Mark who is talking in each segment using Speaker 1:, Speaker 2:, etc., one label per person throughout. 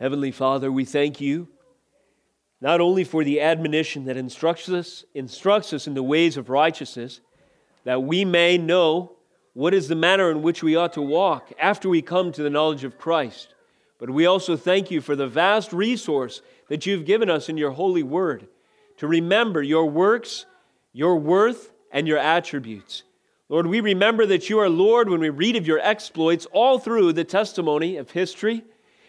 Speaker 1: Heavenly Father, we thank you not only for the admonition that instructs us, instructs us in the ways of righteousness, that we may know what is the manner in which we ought to walk after we come to the knowledge of Christ. But we also thank you for the vast resource that you've given us in your holy word to remember your works, your worth, and your attributes. Lord, we remember that you are Lord when we read of your exploits all through the testimony of history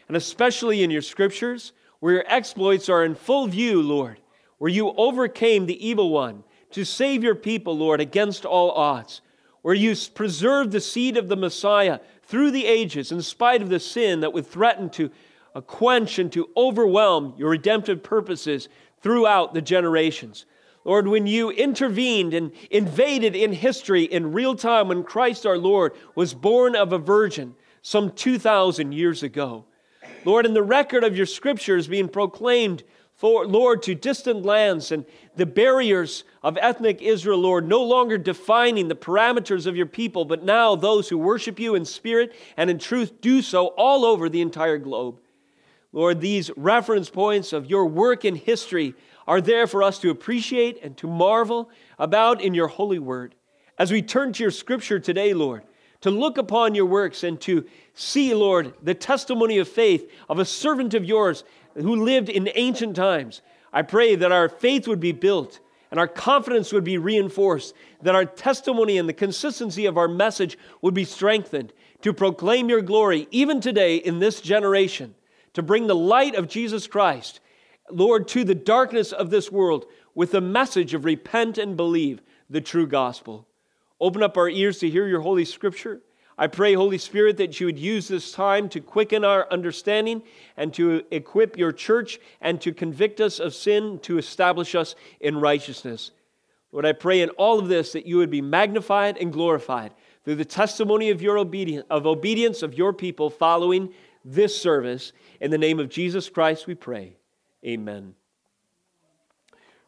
Speaker 1: and especially in your scriptures, where your exploits are in full view, Lord, where you overcame the evil one to save your people, Lord, against all odds, where you preserved the seed of the Messiah through the ages in spite of the sin that would threaten to uh, quench and to overwhelm your redemptive purposes throughout the generations. Lord, when you intervened and invaded in history in real time when Christ our Lord was born of a virgin some 2,000 years ago. Lord, in the record of your scriptures being proclaimed, for, Lord, to distant lands and the barriers of ethnic Israel, Lord, no longer defining the parameters of your people, but now those who worship you in spirit and in truth do so all over the entire globe. Lord, these reference points of your work in history are there for us to appreciate and to marvel about in your holy word. As we turn to your scripture today, Lord, to look upon your works and to see, Lord, the testimony of faith of a servant of yours who lived in ancient times. I pray that our faith would be built and our confidence would be reinforced, that our testimony and the consistency of our message would be strengthened to proclaim your glory even today in this generation, to bring the light of Jesus Christ, Lord, to the darkness of this world with the message of repent and believe the true gospel. Open up our ears to hear your Holy Scripture. I pray, Holy Spirit, that you would use this time to quicken our understanding and to equip your church and to convict us of sin, to establish us in righteousness. Lord, I pray in all of this that you would be magnified and glorified through the testimony of your obedience, of obedience of your people following this service. In the name of Jesus Christ, we pray. Amen.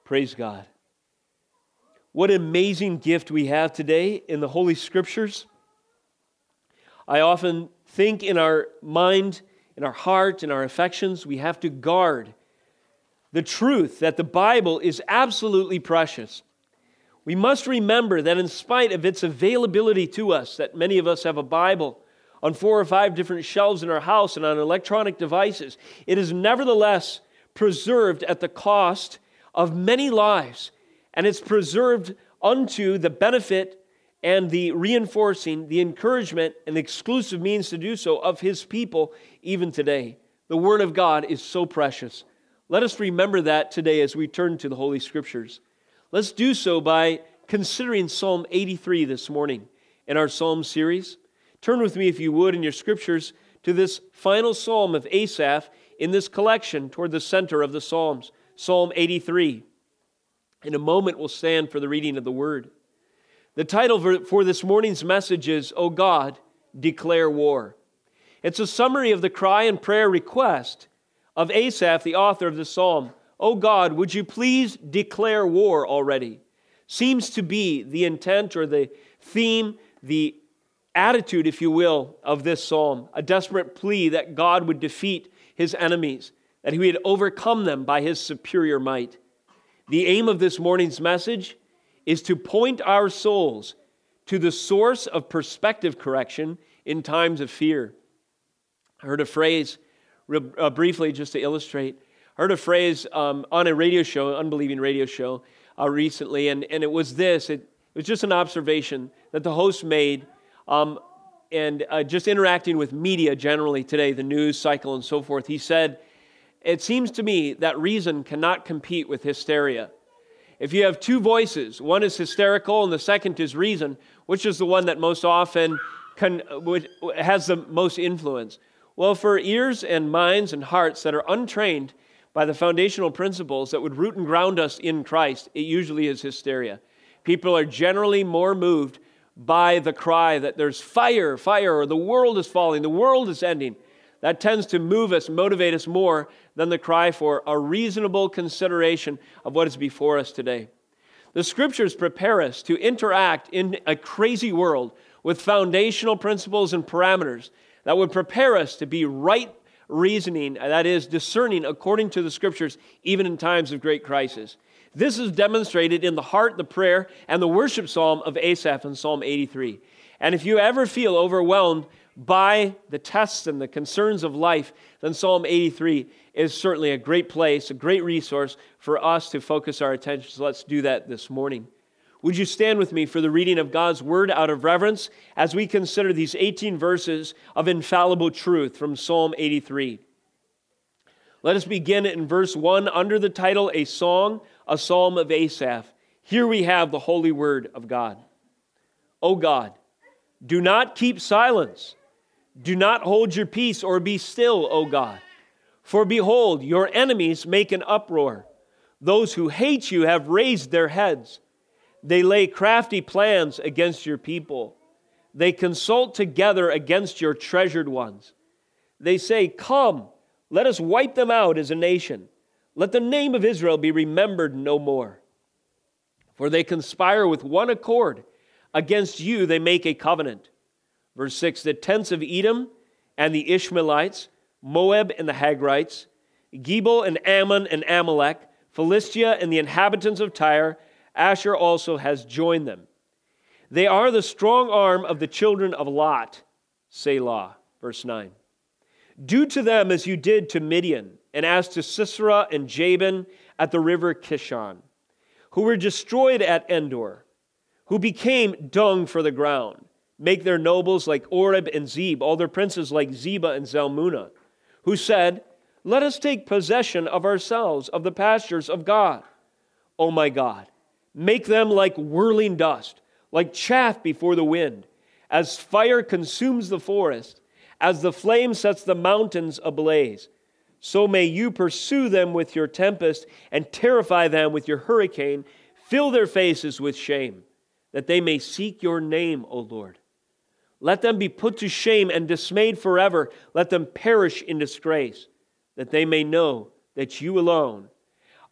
Speaker 1: Praise God. What an amazing gift we have today in the Holy Scriptures. I often think in our mind, in our heart, in our affections, we have to guard the truth that the Bible is absolutely precious. We must remember that in spite of its availability to us, that many of us have a Bible on four or five different shelves in our house and on electronic devices, it is nevertheless preserved at the cost of many lives and it's preserved unto the benefit and the reinforcing, the encouragement, and the exclusive means to do so of his people even today. The Word of God is so precious. Let us remember that today as we turn to the Holy Scriptures. Let's do so by considering Psalm 83 this morning in our Psalm series. Turn with me, if you would, in your Scriptures to this final psalm of Asaph in this collection toward the center of the Psalms, Psalm 83. In a moment, we'll stand for the reading of the word. The title for, this morning's message is, O God, Declare War. It's a summary of the cry and prayer request of Asaph, the author of the psalm. O God, would you please declare war already? Seems to be the intent or the theme, the attitude, if you will, of this psalm. A desperate plea that God would defeat his enemies, that he would overcome them by his superior might. The aim of this morning's message is to point our souls to the source of perspective correction in times of fear. I heard a phrase, uh, briefly, just to illustrate. I heard a phrase um, on a radio show, an unbelieving radio show, uh, recently, and, and it was this it, it, was just an observation that the host made, um, and uh, just interacting with media generally today, the news cycle and so forth. He said, it seems to me that reason cannot compete with hysteria. If you have two voices, one is hysterical and the second is reason, which is the one that most often can, has the most influence? Well, for ears and minds and hearts that are untrained by the foundational principles that would root and ground us in Christ, it usually is hysteria. People are generally more moved by the cry that there's fire, fire, or the world is falling, the world is ending. That tends to move us, motivate us more than the cry for a reasonable consideration of what is before us today. The scriptures prepare us to interact in a crazy world with foundational principles and parameters that would prepare us to be right, reasoning, that is, discerning according to the scriptures, even in times of great crisis. This is demonstrated in the heart, the prayer, and the worship psalm of Asaph in Psalm 83. And if you ever feel overwhelmed by the tests and the concerns of life, then Psalm 83 is certainly a great place, a great resource for us to focus our attention. So let's do that this morning. Would you stand with me for the reading of God's word out of reverence as we consider these 18 verses of infallible truth from Psalm 83? Let us begin in verse 1 under the title A Song, a Psalm of Asaph. Here we have the holy word of God. O God, do not keep silence. Do not hold your peace or be still, O God. For behold, your enemies make an uproar. Those who hate you have raised their heads. They lay crafty plans against your people. They consult together against your treasured ones. They say, Come, let us wipe them out as a nation. Let the name of Israel be remembered no more. For they conspire with one accord. Against you they make a covenant. Verse 6 The tents of Edom and the Ishmaelites, Moab and the Hagrites, Gebal and Ammon and Amalek, Philistia and the inhabitants of Tyre, Asher also has joined them. They are the strong arm of the children of Lot, Selah. Verse 9. Do to them as you did to Midian, and as to Sisera and Jabin at the river Kishon, who were destroyed at Endor, who became dung for the ground make their nobles like Oreb and Zeb, all their princes like Zebah and Zalmunna, who said, Let us take possession of ourselves, of the pastures of God. O my God, make them like whirling dust, like chaff before the wind, as fire consumes the forest, as the flame sets the mountains ablaze. So may you pursue them with your tempest and terrify them with your hurricane. Fill their faces with shame, that they may seek your name, O Lord. Let them be put to shame and dismayed forever. Let them perish in disgrace, that they may know that you alone,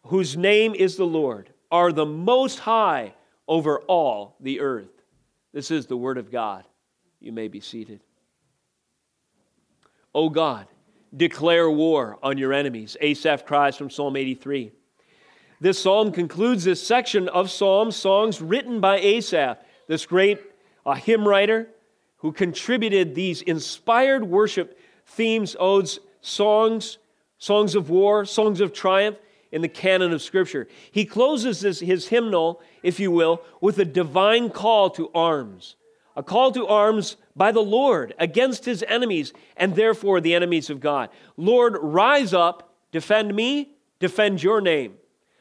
Speaker 1: whose name is the Lord, are the most high over all the earth. This is the word of God. You may be seated. O God, declare war on your enemies. Asaph cries from Psalm 83. This psalm concludes this section of psalms, songs written by Asaph, this great uh, hymn writer who contributed these inspired worship themes, odes, songs, songs of war, songs of triumph in the canon of Scripture. He closes this, his hymnal, if you will, with a divine call to arms, a call to arms by the Lord against his enemies and therefore the enemies of God. Lord, rise up, defend me, defend your name.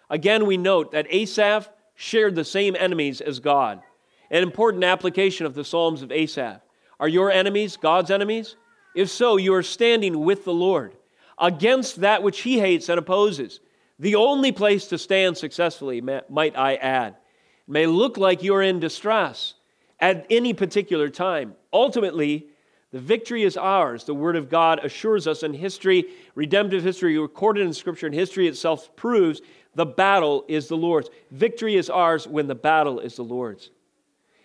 Speaker 1: Again, we note that Asaph shared the same enemies as God. An important application of the Psalms of Asaph. Are your enemies God's enemies? If so, you are standing with the Lord against that which he hates and opposes. The only place to stand successfully, might I add, it may look like you're in distress at any particular time. Ultimately, the victory is ours. The Word of God assures us in history, redemptive history recorded in Scripture, and history itself proves the battle is the Lord's. Victory is ours when the battle is the Lord's.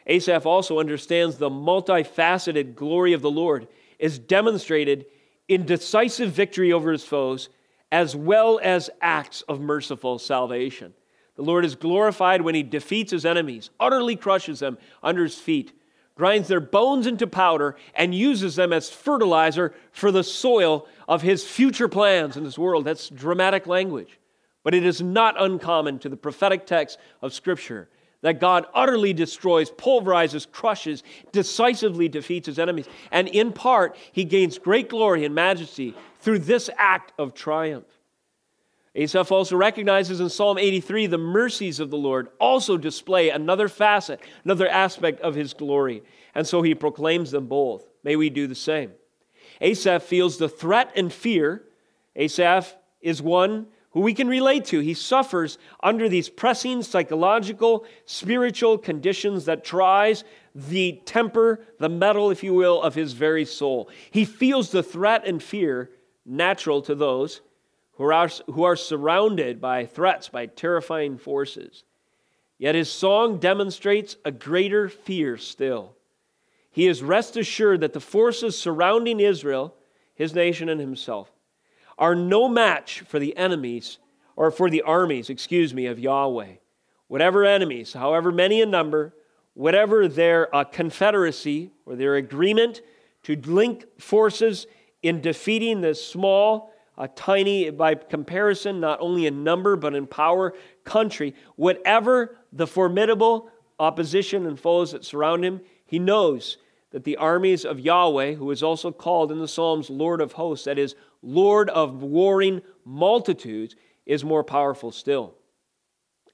Speaker 1: Asaph also understands the multifaceted glory of the Lord is demonstrated in decisive victory over his foes as well as acts of merciful salvation. The Lord is glorified when he defeats his enemies, utterly crushes them under his feet, grinds their bones into powder, and uses them as fertilizer for the soil of his future plans in this world. That's dramatic language. But it is not uncommon to the prophetic text of Scripture that God utterly destroys, pulverizes, crushes, decisively defeats his enemies. And in part, he gains great glory and majesty through this act of triumph. Asaph also recognizes in Psalm 83 the mercies of the Lord also display another facet, another aspect of his glory. And so he proclaims them both. May we do the same. Asaph feels the threat and fear. Asaph is one who we can relate to. He suffers under these pressing psychological, spiritual conditions that tries the temper, the mettle, if you will, of his very soul. He feels the threat and fear natural to those who are, who are surrounded by threats, by terrifying forces. Yet his song demonstrates a greater fear still. He is rest assured that the forces surrounding Israel, his nation, and himself are no match for the enemies, or for the armies, excuse me, of Yahweh. Whatever enemies, however many in number, whatever their uh, confederacy or their agreement to link forces in defeating the small, uh, tiny, by comparison, not only in number but in power country, whatever the formidable opposition and foes that surround him, he knows that the armies of Yahweh, who is also called in the Psalms Lord of hosts, that is, Lord of warring multitudes, is more powerful still.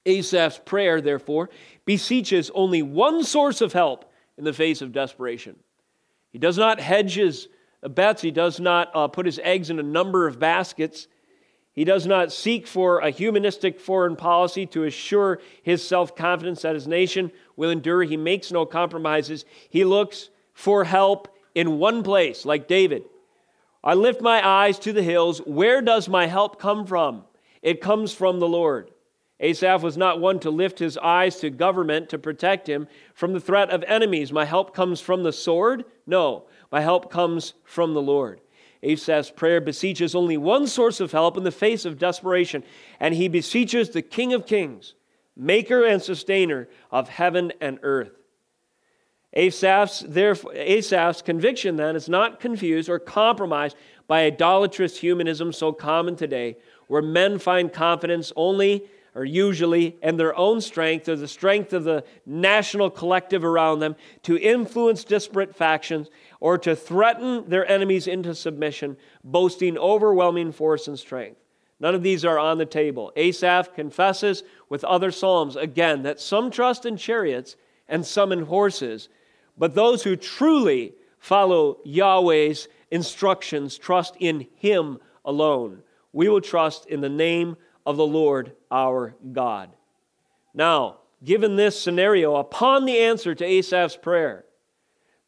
Speaker 1: Asaph's prayer, therefore, beseeches only one source of help in the face of desperation. He does not hedge his bets, he does not uh, put his eggs in a number of baskets. He does not seek for a humanistic foreign policy to assure his self confidence that his nation will endure. He makes no compromises. He looks for help in one place, like David. I lift my eyes to the hills. Where does my help come from? It comes from the Lord. Asaph was not one to lift his eyes to government to protect him from the threat of enemies. My help comes from the sword? No, my help comes from the Lord. Asaph's prayer beseeches only one source of help in the face of desperation, and he beseeches the King of Kings, maker and sustainer of heaven and earth. Asaph's, therefore, Asaph's conviction then is not confused or compromised by idolatrous humanism so common today, where men find confidence only or usually in their own strength or the strength of the national collective around them to influence disparate factions or to threaten their enemies into submission, boasting overwhelming force and strength. None of these are on the table. Asaph confesses with other Psalms again that some trust in chariots and some in horses, but those who truly follow Yahweh's instructions trust in Him alone. We will trust in the name of the Lord our God. Now, given this scenario, upon the answer to Asaph's prayer,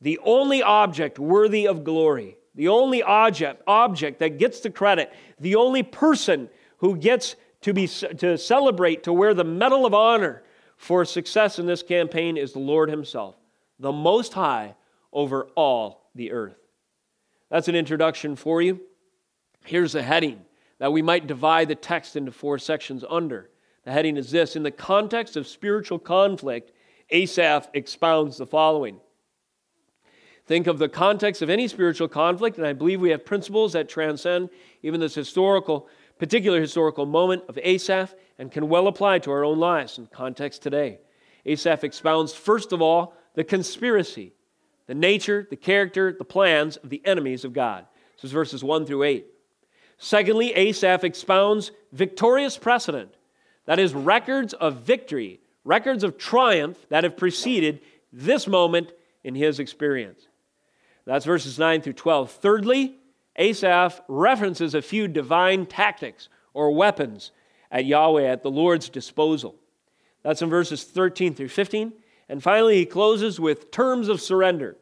Speaker 1: the only object worthy of glory, the only object, object that gets the credit, the only person who gets to, be, to celebrate, to wear the Medal of Honor for success in this campaign is the Lord Himself the Most High over all the earth. That's an introduction for you. Here's a heading that we might divide the text into four sections under. The heading is this In the context of spiritual conflict, Asaph expounds the following. Think of the context of any spiritual conflict, and I believe we have principles that transcend even this historical, particular historical moment of Asaph and can well apply to our own lives and context today. Asaph expounds, first of all, the conspiracy, the nature, the character, the plans of the enemies of God. This is verses 1 through 8. Secondly, Asaph expounds victorious precedent, that is, records of victory, records of triumph that have preceded this moment in his experience. That's verses 9 through 12. Thirdly, Asaph references a few divine tactics or weapons at Yahweh at the Lord's disposal. That's in verses 13 through 15. And finally, he closes with terms of surrender.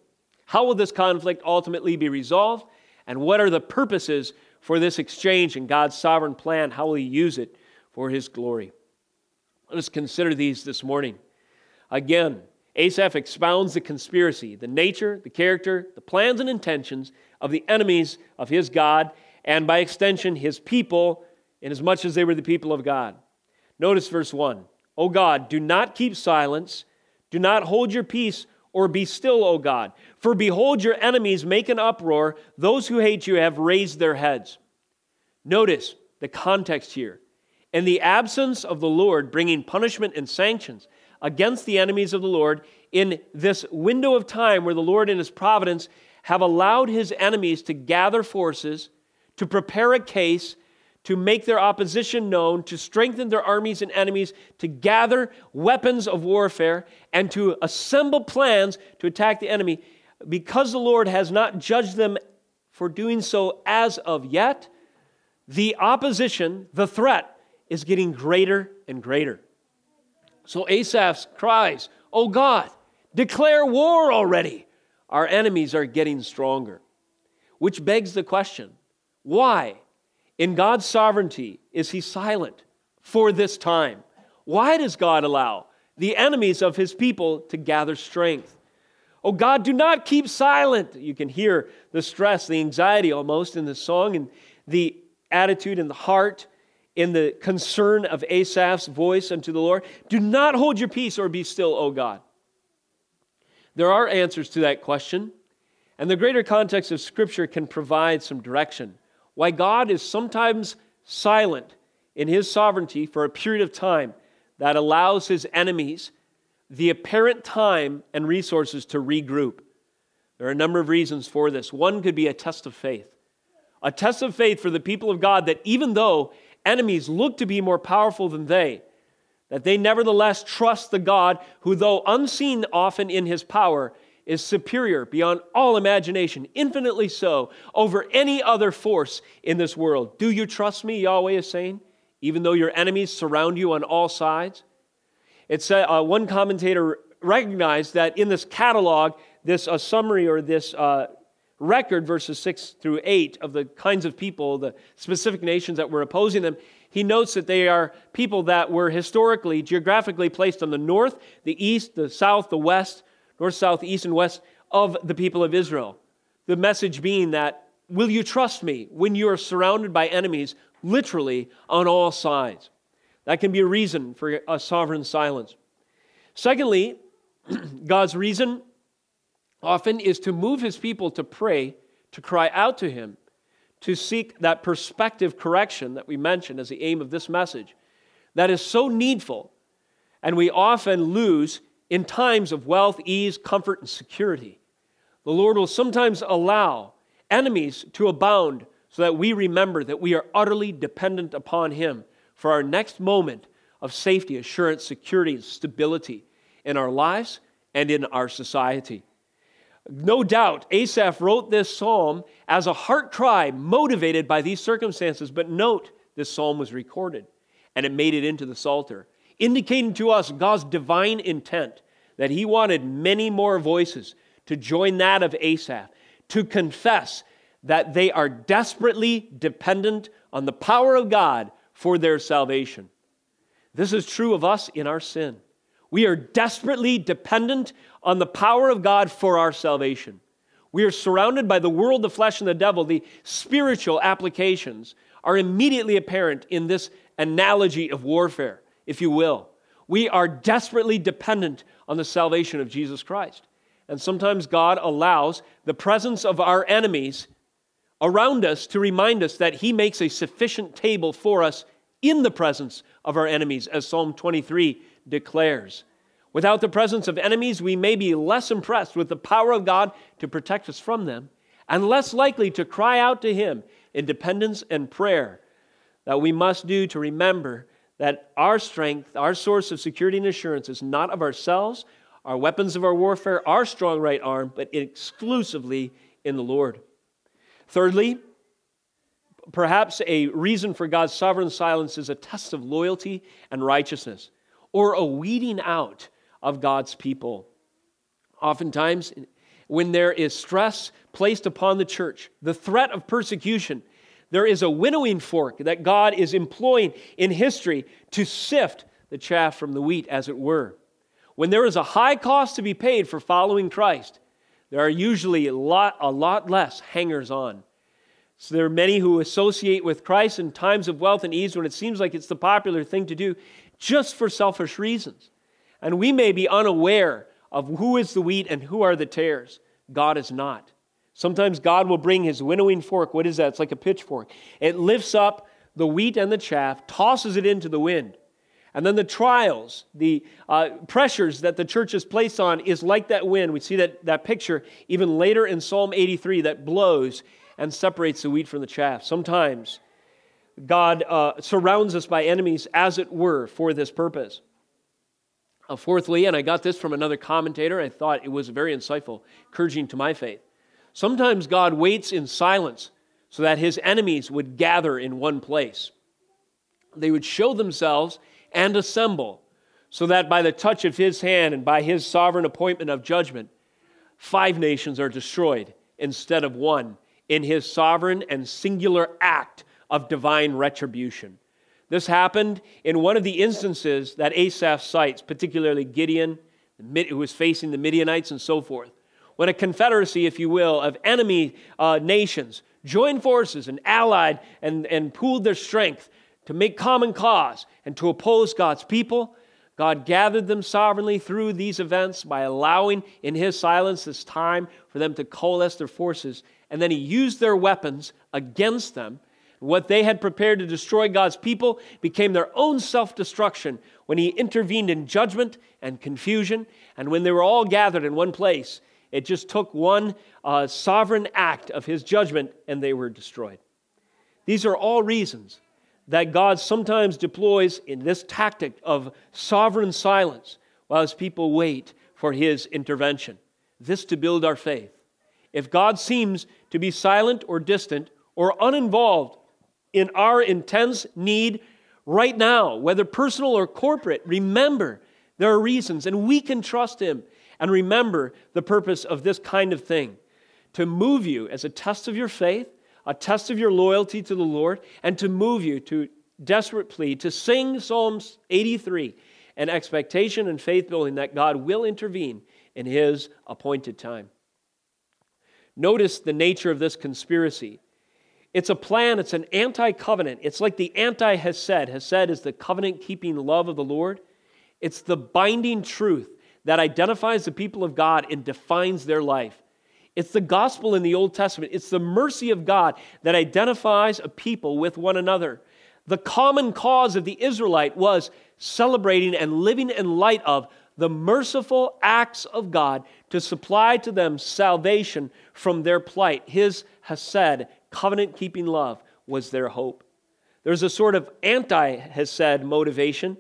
Speaker 1: How will this conflict ultimately be resolved? And what are the purposes for this exchange in God's sovereign plan? How will he use it for his glory? Let us consider these this morning. Again, Asaph expounds the conspiracy, the nature, the character, the plans and intentions of the enemies of his God, and by extension, his people, inasmuch as they were the people of God. Notice verse 1 O God, do not keep silence do not hold your peace or be still, O God. For behold, your enemies make an uproar. Those who hate you have raised their heads. Notice the context here. In the absence of the Lord bringing punishment and sanctions against the enemies of the Lord, in this window of time where the Lord in his providence have allowed his enemies to gather forces, to prepare a case, to make their opposition known, to strengthen their armies and enemies, to gather weapons of warfare, and to assemble plans to attack the enemy. Because the Lord has not judged them for doing so as of yet, the opposition, the threat, is getting greater and greater. So Asaph cries, Oh God, declare war already. Our enemies are getting stronger. Which begs the question why? In God's sovereignty, is He silent for this time? Why does God allow the enemies of His people to gather strength? Oh God, do not keep silent. You can hear the stress, the anxiety almost in the song, and the attitude, in the heart, in the concern of Asaph's voice unto the Lord? Do not hold your peace or be still, O God. There are answers to that question, and the greater context of Scripture can provide some direction. Why God is sometimes silent in his sovereignty for a period of time that allows his enemies the apparent time and resources to regroup. There are a number of reasons for this. One could be a test of faith. A test of faith for the people of God that even though enemies look to be more powerful than they, that they nevertheless trust the God who, though unseen often in his power, is superior beyond all imagination, infinitely so, over any other force in this world. Do you trust me, Yahweh is saying, even though your enemies surround you on all sides? It's uh, one commentator recognized that in this catalog, this uh, summary or this uh, record, verses 6 through 8, of the kinds of people, the specific nations that were opposing them, he notes that they are people that were historically, geographically placed on the north, the east, the south, the west, north, south, east, and west of the people of Israel. The message being that, will you trust me when you are surrounded by enemies, literally on all sides? That can be a reason for a sovereign silence. Secondly, God's reason often is to move his people to pray, to cry out to him, to seek that perspective correction that we mentioned as the aim of this message. That is so needful, and we often lose in times of wealth, ease, comfort, and security. The Lord will sometimes allow enemies to abound so that we remember that we are utterly dependent upon Him for our next moment of safety, assurance, security, and stability in our lives and in our society. No doubt, Asaph wrote this psalm as a heart cry motivated by these circumstances, but note this psalm was recorded and it made it into the Psalter, indicating to us God's divine intent that He wanted many more voices to join that of Asaph, to confess that they are desperately dependent on the power of God for their salvation. This is true of us in our sin. We are desperately dependent on the power of God for our salvation. We are surrounded by the world, the flesh, and the devil. The spiritual applications are immediately apparent in this analogy of warfare, if you will. We are desperately dependent on the salvation of Jesus Christ. And sometimes God allows the presence of our enemies around us to remind us that He makes a sufficient table for us in the presence of our enemies, as Psalm 23 declares. Without the presence of enemies, we may be less impressed with the power of God to protect us from them and less likely to cry out to Him in dependence and prayer. That we must do to remember that our strength, our source of security and assurance is not of ourselves, our weapons of our warfare, our strong right arm, but exclusively in the Lord. Thirdly, perhaps a reason for God's sovereign silence is a test of loyalty and righteousness or a weeding out of God's people. Oftentimes, when there is stress placed upon the church, the threat of persecution, there is a winnowing fork that God is employing in history to sift the chaff from the wheat, as it were. When there is a high cost to be paid for following Christ, there are usually a lot, a lot less hangers on. So there are many who associate with Christ in times of wealth and ease when it seems like it's the popular thing to do just for selfish reasons. And we may be unaware of who is the wheat and who are the tares. God is not. Sometimes God will bring his winnowing fork. What is that? It's like a pitchfork. It lifts up the wheat and the chaff, tosses it into the wind. And then the trials, the uh, pressures that the church is placed on is like that wind. We see that, that picture even later in Psalm 83 that blows and separates the wheat from the chaff. Sometimes God uh, surrounds us by enemies, as it were, for this purpose. Uh, fourthly, and I got this from another commentator, I thought it was very insightful, encouraging to my faith. Sometimes God waits in silence so that his enemies would gather in one place. They would show themselves and assemble, so that by the touch of his hand and by his sovereign appointment of judgment, five nations are destroyed instead of one in his sovereign and singular act of divine retribution. This happened in one of the instances that Asaph cites, particularly Gideon, who was facing the Midianites and so forth. When a confederacy, if you will, of enemy uh, nations joined forces and allied and, and pooled their strength to make common cause and to oppose God's people. God gathered them sovereignly through these events by allowing in His silence this time for them to coalesce their forces. And then He used their weapons against them. What they had prepared to destroy God's people became their own self destruction when He intervened in judgment and confusion. And when they were all gathered in one place, it just took one uh, sovereign act of His judgment and they were destroyed. These are all reasons that God sometimes deploys in this tactic of sovereign silence while his people wait for his intervention. This to build our faith. If God seems to be silent or distant or uninvolved in our intense need right now, whether personal or corporate, remember there are reasons and we can trust him. And remember the purpose of this kind of thing to move you as a test of your faith a test of your loyalty to the Lord, and to move you to desperate plea to sing Psalms 83 an expectation and faith building that God will intervene in His appointed time. Notice the nature of this conspiracy. It's a plan, it's an anti covenant. It's like the anti Hesed. Hesed is the covenant keeping love of the Lord. It's the binding truth that identifies the people of God and defines their life. It's the gospel in the Old Testament. It's the mercy of God that identifies a people with one another. The common cause of the Israelite was celebrating and living in light of the merciful acts of God to supply to them salvation from their plight. His Hesed, covenant keeping love, was their hope. There's a sort of anti Hesed motivation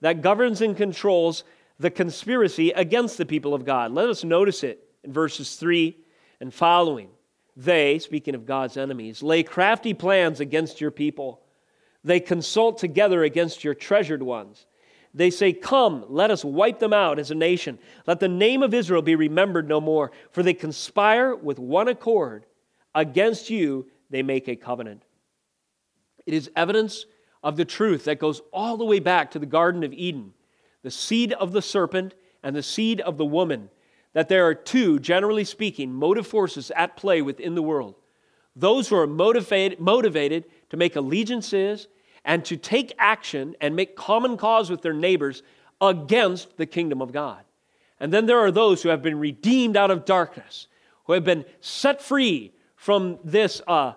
Speaker 1: that governs and controls the conspiracy against the people of God. Let us notice it in verses 3 and following. They, speaking of God's enemies, lay crafty plans against your people. They consult together against your treasured ones. They say, Come, let us wipe them out as a nation. Let the name of Israel be remembered no more. For they conspire with one accord. Against you they make a covenant. It is evidence of the truth that goes all the way back to the Garden of Eden the seed of the serpent and the seed of the woman that there are two, generally speaking, motive forces at play within the world those who are motivated, motivated to make allegiances and to take action and make common cause with their neighbors against the kingdom of God. And then there are those who have been redeemed out of darkness, who have been set free from this uh,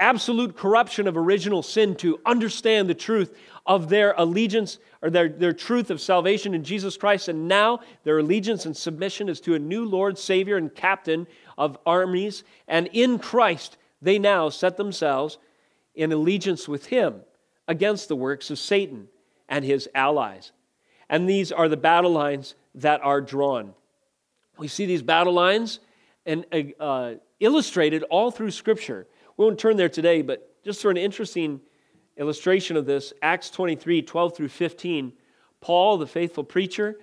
Speaker 1: absolute corruption of original sin to understand the truth of their allegiance or their, their truth of salvation in Jesus Christ. And now their allegiance and submission is to a new Lord, Savior, and Captain of armies. And in Christ, they now set themselves in allegiance with Him against the works of Satan and his allies. And these are the battle lines that are drawn. We see these battle lines and uh, illustrated all through Scripture. We won't turn there today, but just for an interesting illustration of this, Acts 23 12 through 15, Paul, the faithful preacher,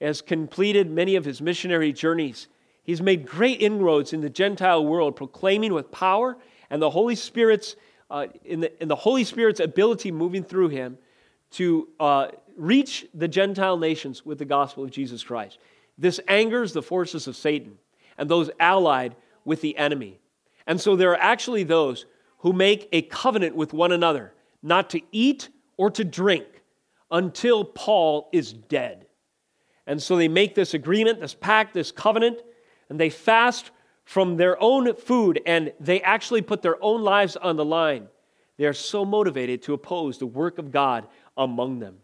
Speaker 1: has completed many of his missionary journeys. He's made great inroads in the Gentile world, proclaiming with power and the Holy Spirit's uh, in, the, in the Holy Spirit's ability moving through him to uh, reach the Gentile nations with the gospel of Jesus Christ. This angers the forces of Satan and those allied with the enemy. And so there are actually those who make a covenant with one another not to eat or to drink until Paul is dead. And so they make this agreement, this pact, this covenant, and they fast from their own food and they actually put their own lives on the line. They are so motivated to oppose the work of God among them.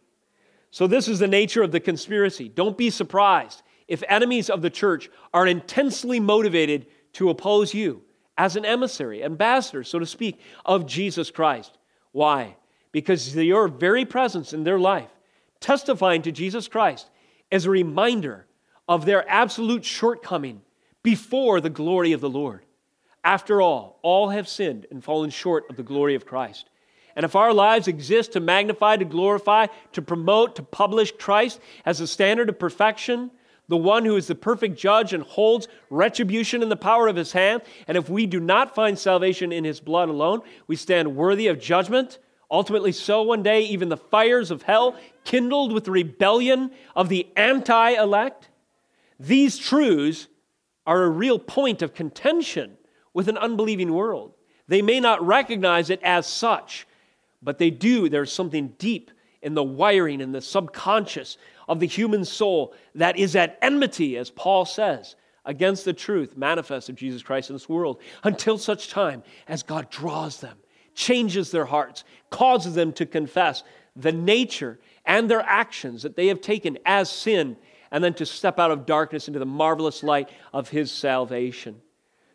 Speaker 1: So, this is the nature of the conspiracy. Don't be surprised if enemies of the church are intensely motivated to oppose you as an emissary, ambassador, so to speak, of Jesus Christ. Why? Because your very presence in their life, testifying to Jesus Christ, is a reminder of their absolute shortcoming before the glory of the Lord. After all, all have sinned and fallen short of the glory of Christ. And if our lives exist to magnify, to glorify, to promote, to publish Christ as the standard of perfection, the one who is the perfect judge and holds retribution in the power of his hand. And if we do not find salvation in his blood alone, we stand worthy of judgment. Ultimately, so one day, even the fires of hell, kindled with the rebellion of the anti elect, these truths are a real point of contention with an unbelieving world. They may not recognize it as such, but they do. There's something deep in the wiring in the subconscious of the human soul that is at enmity, as Paul says, against the truth manifest of Jesus Christ in this world until such time as God draws them, changes their hearts, causes them to confess the nature and their actions that they have taken as sin, and then to step out of darkness into the marvelous light of His salvation.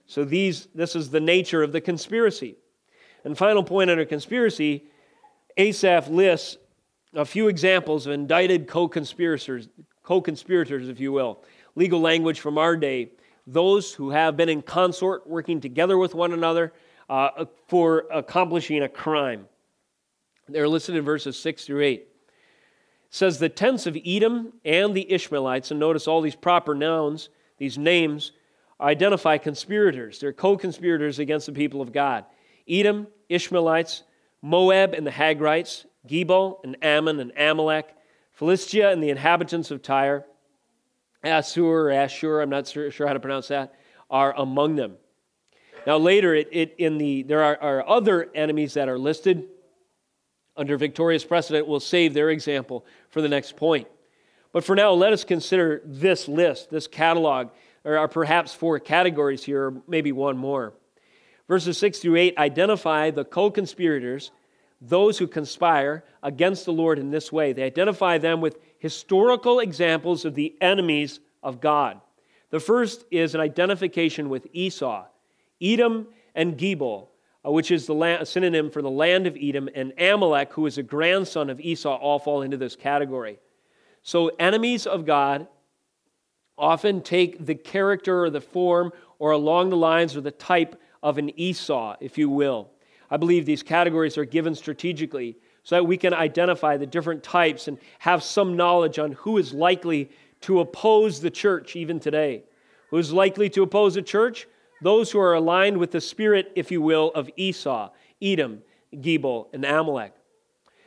Speaker 1: So these, this is the nature of the conspiracy. And final point under conspiracy, Asaph lists a few examples of indicted co-conspirators, co-conspirators, if you will. Legal language from our day. Those who have been in consort, working together with one another uh, for accomplishing a crime. They're listed in verses 6 through 8. It says the tents of Edom and the Ishmaelites, and notice all these proper nouns, these names, identify conspirators. They're co conspirators against the people of God. Edom, Ishmaelites, Moab and the Hagrites, Gebal and Ammon and Amalek, Philistia and the inhabitants of Tyre, Assur Ashur, I'm not sure how to pronounce that, are among them. Now later, it, it in the there are, are other enemies that are listed under victorious precedent. We'll save their example for the next point. But for now, let us consider this list, this catalog. There are perhaps four categories here, or maybe one more. Verses 6 through 8 identify the co conspirators, those who conspire against the Lord in this way. They identify them with historical examples of the enemies of God. The first is an identification with Esau, Edom and Gebal, uh, which is the land, a synonym for the land of Edom, and Amalek, who is a grandson of Esau, all fall into this category. So, enemies of God often take the character or the form or along the lines or the type of an Esau, if you will. I believe these categories are given strategically so that we can identify the different types and have some knowledge on who is likely to oppose the church even today. Who is likely to oppose the church? Those who are aligned with the spirit, if you will, of Esau, Edom, Gebal, and Amalek.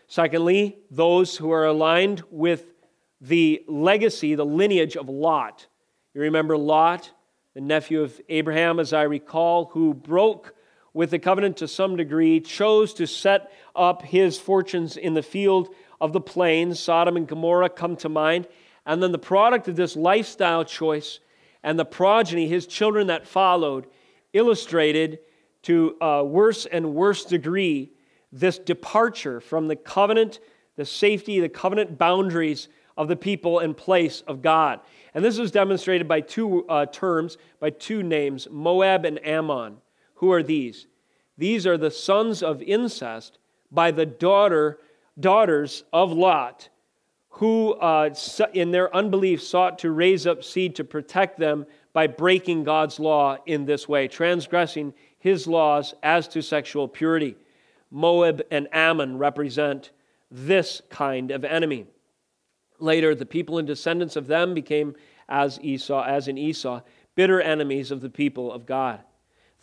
Speaker 1: Secondly, those who are aligned with the legacy, the lineage of Lot. You remember Lot? the nephew of Abraham, as I recall, who broke with the covenant to some degree, chose to set up his fortunes in the field of the plains. Sodom and Gomorrah come to mind. And then the product of this lifestyle choice and the progeny, his children that followed, illustrated to a worse and worse degree this departure from the covenant, the safety, the covenant boundaries of the people and place of God. And this is demonstrated by two uh, terms, by two names Moab and Ammon. Who are these? These are the sons of incest by the daughter, daughters of Lot, who, uh, in their unbelief, sought to raise up seed to protect them by breaking God's law in this way, transgressing his laws as to sexual purity. Moab and Ammon represent this kind of enemy. Later, the people and descendants of them became, as Esau, as in Esau, bitter enemies of the people of God.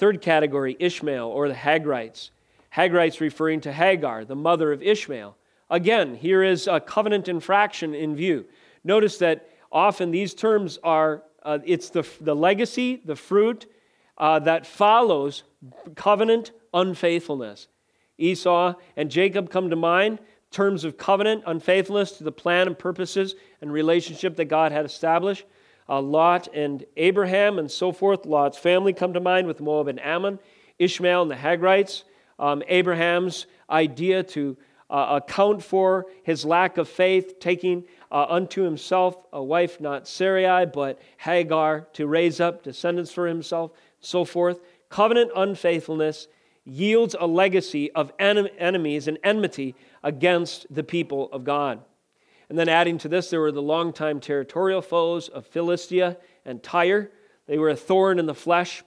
Speaker 1: Third category, Ishmael or the Hagrites. Hagrites referring to Hagar, the mother of Ishmael. Again, here is a covenant infraction in view. Notice that often these terms are uh, it's the, the legacy, the fruit uh, that follows covenant unfaithfulness. Esau and Jacob come to mind terms of covenant, unfaithfulness to the plan and purposes and relationship that God had established. Uh, Lot and Abraham and so forth. Lot's family come to mind with Moab and Ammon, Ishmael and the Hagrites. Um, Abraham's idea to uh, account for his lack of faith, taking uh, unto himself a wife not Sarai, but Hagar, to raise up descendants for himself, so forth. Covenant unfaithfulness yields a legacy of enemies and enmity against the people of God. And then adding to this, there were the longtime territorial foes of Philistia and Tyre. They were a thorn in the flesh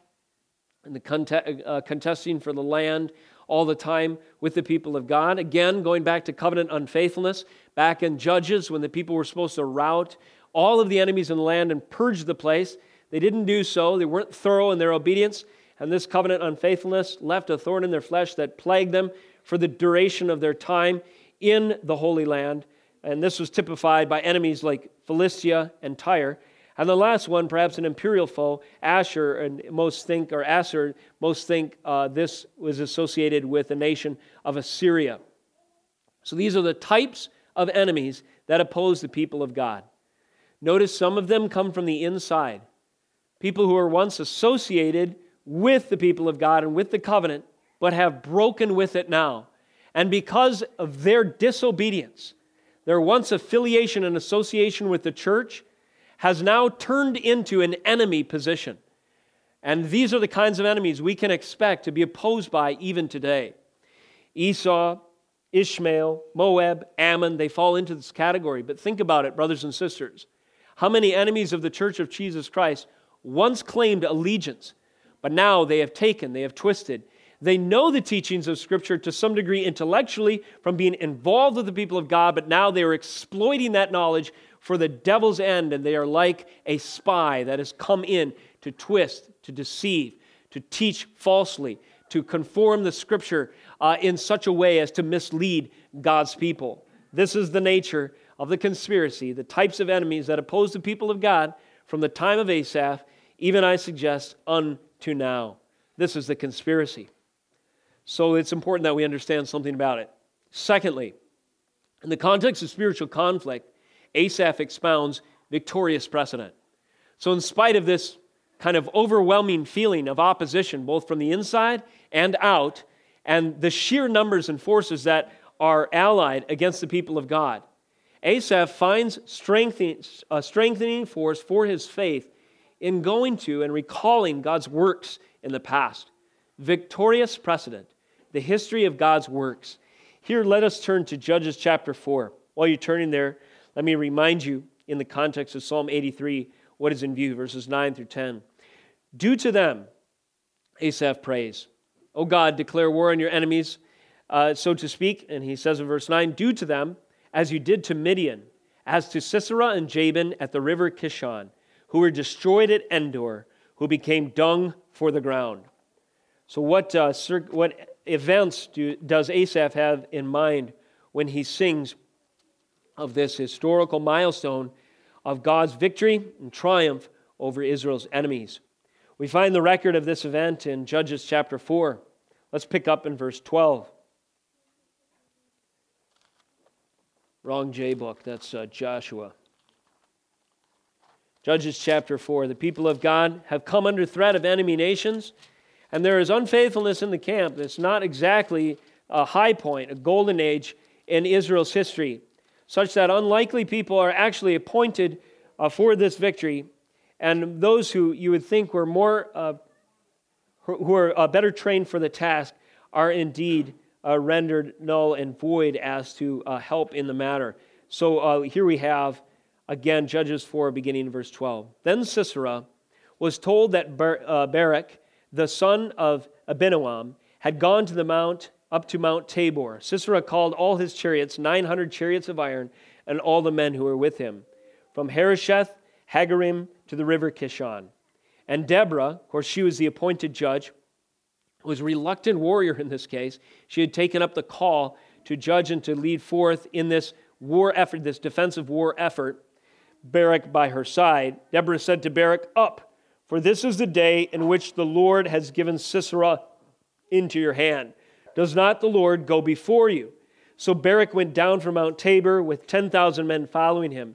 Speaker 1: and the uh, contesting for the land all the time with the people of God. Again, going back to covenant unfaithfulness, back in Judges when the people were supposed to rout all of the enemies in the land and purge the place. They didn't do so. They weren't thorough in their obedience. And this covenant unfaithfulness left a thorn in their flesh that plagued them for the duration of their time in the Holy Land. And this was typified by enemies like Philistia and Tyre. And the last one, perhaps an imperial foe, Asher, and most think, or Asher, most think uh, this was associated with the nation of Assyria. So these are the types of enemies that oppose the people of God. Notice some of them come from the inside. People who were once associated with the people of God and with the covenant, but have broken with it now. And because of their disobedience, their once affiliation and association with the church, has now turned into an enemy position. And these are the kinds of enemies we can expect to be opposed by even today. Esau, Ishmael, Moab, Ammon, they fall into this category. But think about it, brothers and sisters. How many enemies of the church of Jesus Christ once claimed allegiance, but now they have taken, they have twisted. They know the teachings of Scripture to some degree intellectually from being involved with the people of God, but now they are exploiting that knowledge for the devil's end, and they are like a spy that has come in to twist, to deceive, to teach falsely, to conform the scripture uh, in such a way as to mislead God's people. This is the nature of the conspiracy, the types of enemies that oppose the people of God from the time of Asaph, even I suggest, unto now. This is the conspiracy. So it's important that we understand something about it. Secondly, in the context of spiritual conflict, Asaph expounds victorious precedent. So, in spite of this kind of overwhelming feeling of opposition, both from the inside and out, and the sheer numbers and forces that are allied against the people of God, Asaph finds strengthening, a strengthening force for his faith in going to and recalling God's works in the past. Victorious precedent, the history of God's works. Here, let us turn to Judges chapter 4. While you're turning there, let me remind you, in the context of Psalm 83, what is in view, verses 9 through 10. Do to them, Asaph prays, O God, declare war on your enemies, uh, so to speak. And he says in verse 9, Do to them as you did to Midian, as to Sisera and Jabin at the river Kishon, who were destroyed at Endor, who became dung for the ground. So, what, uh, what events do, does Asaph have in mind when he sings of this historical milestone of God's victory and triumph over Israel's enemies. We find the record of this event in Judges chapter 4. Let's pick up in verse 12. Wrong J book, that's uh, Joshua. Judges chapter 4. The people of God have come under threat of enemy nations, and there is unfaithfulness in the camp. It's not exactly a high point, a golden age in Israel's history such that unlikely people are actually appointed uh, for this victory, and those who you would think were more uh, who are uh, better trained for the task are indeed uh, rendered null and void as to uh, help in the matter. So uh, here we have again Judges 4, beginning in verse 12. Then Sisera was told that Bar- Barak, the son of Abinoam, had gone to the mount up to Mount Tabor. Sisera called all his chariots, 900 chariots of iron, and all the men who were with him, from Harosheth, Hagarim, to the river Kishon. And Deborah, of course, she was the appointed judge, was a reluctant warrior in this case. She had taken up the call to judge and to lead forth in this war effort, this defensive war effort, Barak by her side. Deborah said to Barak, Up, for this is the day in which the Lord has given Sisera into your hand. Does not the Lord go before you? So Barak went down from Mount Tabor with 10,000 men following him.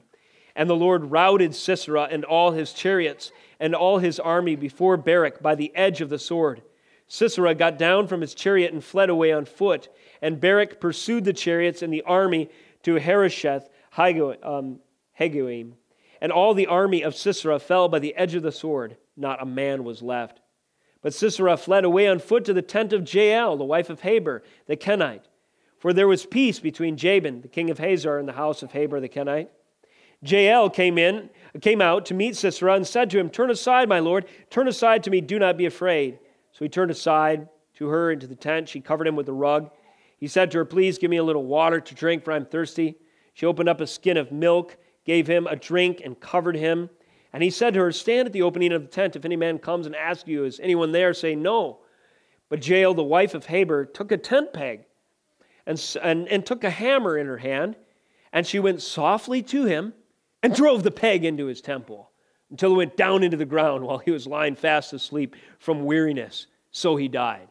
Speaker 1: And the Lord routed Sisera and all his chariots and all his army before Barak by the edge of the sword. Sisera got down from his chariot and fled away on foot. And Barak pursued the chariots and the army to Harosheth um, Hagoyim. And all the army of Sisera fell by the edge of the sword. Not a man was left. But Sisera fled away on foot to the tent of Jael, the wife of Heber, the Kenite. For there was peace between Jabin, the king of Hazor, and the house of Heber the Kenite. Jael came in, came out to meet Sisera and said to him, Turn aside, my lord, turn aside to me, do not be afraid. So he turned aside to her into the tent. She covered him with a rug. He said to her, Please give me a little water to drink, for I'm thirsty. She opened up a skin of milk, gave him a drink, and covered him. And he said to her, Stand at the opening of the tent. If any man comes and asks you, Is anyone there? say no. But Jael, the wife of Heber, took a tent peg and, and, and took a hammer in her hand, and she went softly to him and drove the peg into his temple. until it went down into the ground while he was lying fast asleep from weariness. So he died.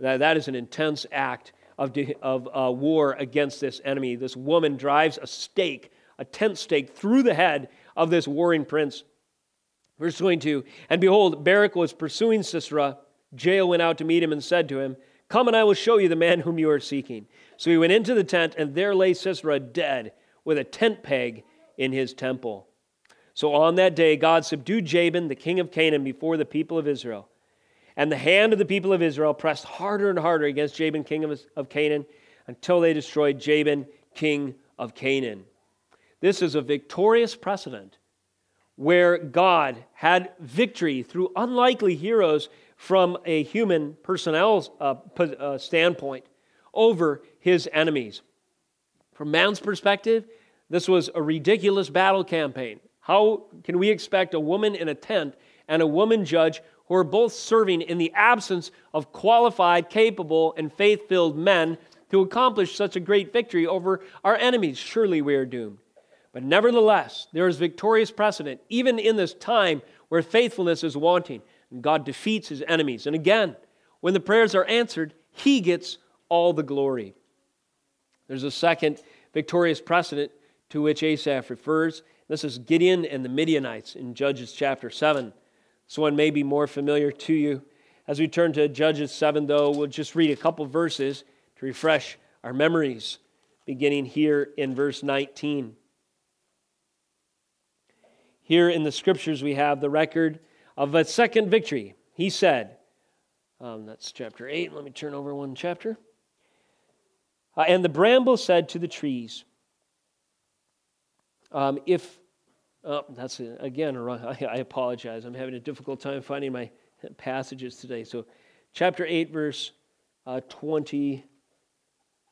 Speaker 1: That, that is an intense act of, of uh, war against this enemy. This woman drives a stake, a tent stake, through the head of this warring prince. Verse 22 And behold, Barak was pursuing Sisera. Jael went out to meet him and said to him, Come and I will show you the man whom you are seeking. So he went into the tent, and there lay Sisera dead with a tent peg in his temple. So on that day, God subdued Jabin, the king of Canaan, before the people of Israel. And the hand of the people of Israel pressed harder and harder against Jabin, king of, of Canaan, until they destroyed Jabin, king of Canaan. This is a victorious precedent where God had victory through unlikely heroes from a human personnel uh, uh, standpoint over his enemies. From man's perspective, this was a ridiculous battle campaign. How can we expect a woman in a tent and a woman judge who are both serving in the absence of qualified, capable, and faith filled men to accomplish such a great victory over our enemies? Surely we are doomed. But nevertheless, there is victorious precedent, even in this time where faithfulness is wanting, and God defeats his enemies. And again, when the prayers are answered, he gets all the glory. There's a second victorious precedent to which Asaph refers. This is Gideon and the Midianites in Judges chapter 7. This one may be more familiar to you. As we turn to Judges 7, though, we'll just read a couple verses to refresh our memories, beginning here in verse 19. Here in the scriptures, we have the record of a second victory. He said, um, that's chapter 8. Let me turn over one chapter. Uh, and the bramble said to the trees, um, If, oh, that's a, again, I, I apologize. I'm having a difficult time finding my passages today. So, chapter 8, verse uh, 20.